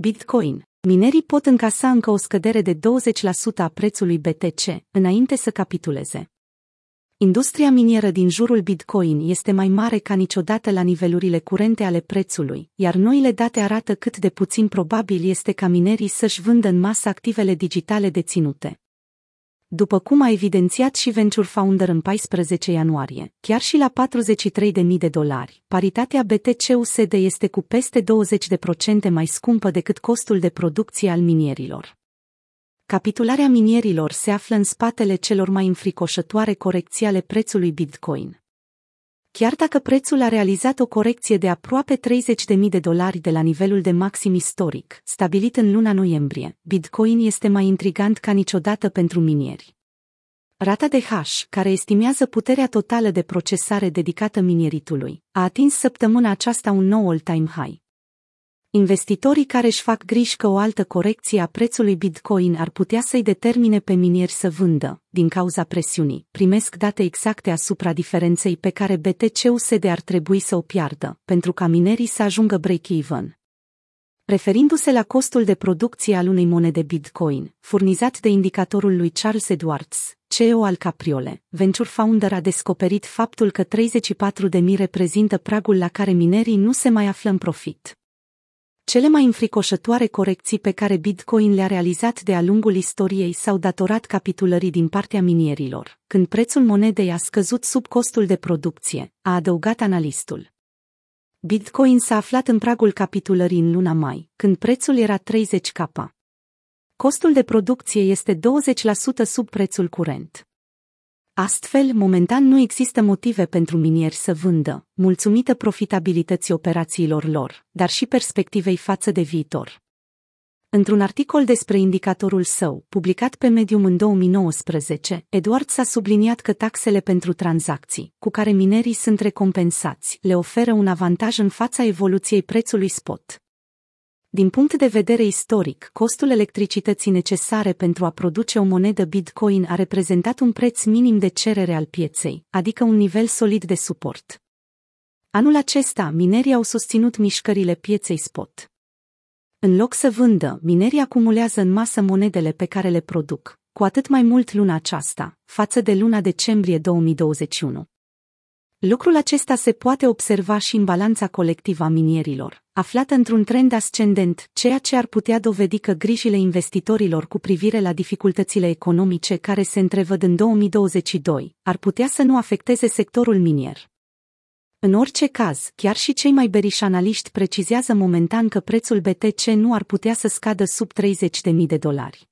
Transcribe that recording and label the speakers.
Speaker 1: Bitcoin. Minerii pot încasa încă o scădere de 20% a prețului BTC, înainte să capituleze. Industria minieră din jurul Bitcoin este mai mare ca niciodată la nivelurile curente ale prețului, iar noile date arată cât de puțin probabil este ca minerii să-și vândă în masă activele digitale deținute. După cum a evidențiat și Venture Founder în 14 ianuarie, chiar și la 43.000 de dolari, paritatea BTC-USD este cu peste 20% mai scumpă decât costul de producție al minierilor. Capitularea minierilor se află în spatele celor mai înfricoșătoare corecții ale prețului Bitcoin. Chiar dacă prețul a realizat o corecție de aproape 30.000 de dolari de la nivelul de maxim istoric, stabilit în luna noiembrie, Bitcoin este mai intrigant ca niciodată pentru minieri. Rata de hash, care estimează puterea totală de procesare dedicată minieritului, a atins săptămâna aceasta un nou all-time high. Investitorii care își fac griji că o altă corecție a prețului Bitcoin ar putea să-i determine pe minieri să vândă, din cauza presiunii, primesc date exacte asupra diferenței pe care BTC-USD ar trebui să o piardă, pentru ca minerii să ajungă break-even. Referindu-se la costul de producție al unei monede Bitcoin, furnizat de indicatorul lui Charles Edwards, CEO al Capriole, Venture Founder a descoperit faptul că 34.000 reprezintă pragul la care minerii nu se mai află în profit. Cele mai înfricoșătoare corecții pe care Bitcoin le-a realizat de-a lungul istoriei s-au datorat capitulării din partea minierilor, când prețul monedei a scăzut sub costul de producție, a adăugat analistul. Bitcoin s-a aflat în pragul capitulării în luna mai, când prețul era 30 k. Costul de producție este 20% sub prețul curent. Astfel, momentan nu există motive pentru minieri să vândă, mulțumită profitabilității operațiilor lor, dar și perspectivei față de viitor. Într-un articol despre indicatorul său, publicat pe Medium în 2019, Edward s-a subliniat că taxele pentru tranzacții, cu care minerii sunt recompensați, le oferă un avantaj în fața evoluției prețului spot. Din punct de vedere istoric, costul electricității necesare pentru a produce o monedă Bitcoin a reprezentat un preț minim de cerere al pieței, adică un nivel solid de suport. Anul acesta, minerii au susținut mișcările pieței spot. În loc să vândă, minerii acumulează în masă monedele pe care le produc, cu atât mai mult luna aceasta, față de luna decembrie 2021. Lucrul acesta se poate observa și în balanța colectivă a minierilor, aflată într-un trend ascendent, ceea ce ar putea dovedi că grijile investitorilor cu privire la dificultățile economice care se întrevăd în 2022 ar putea să nu afecteze sectorul minier. În orice caz, chiar și cei mai beriși analiști precizează momentan că prețul BTC nu ar putea să scadă sub 30.000 de dolari.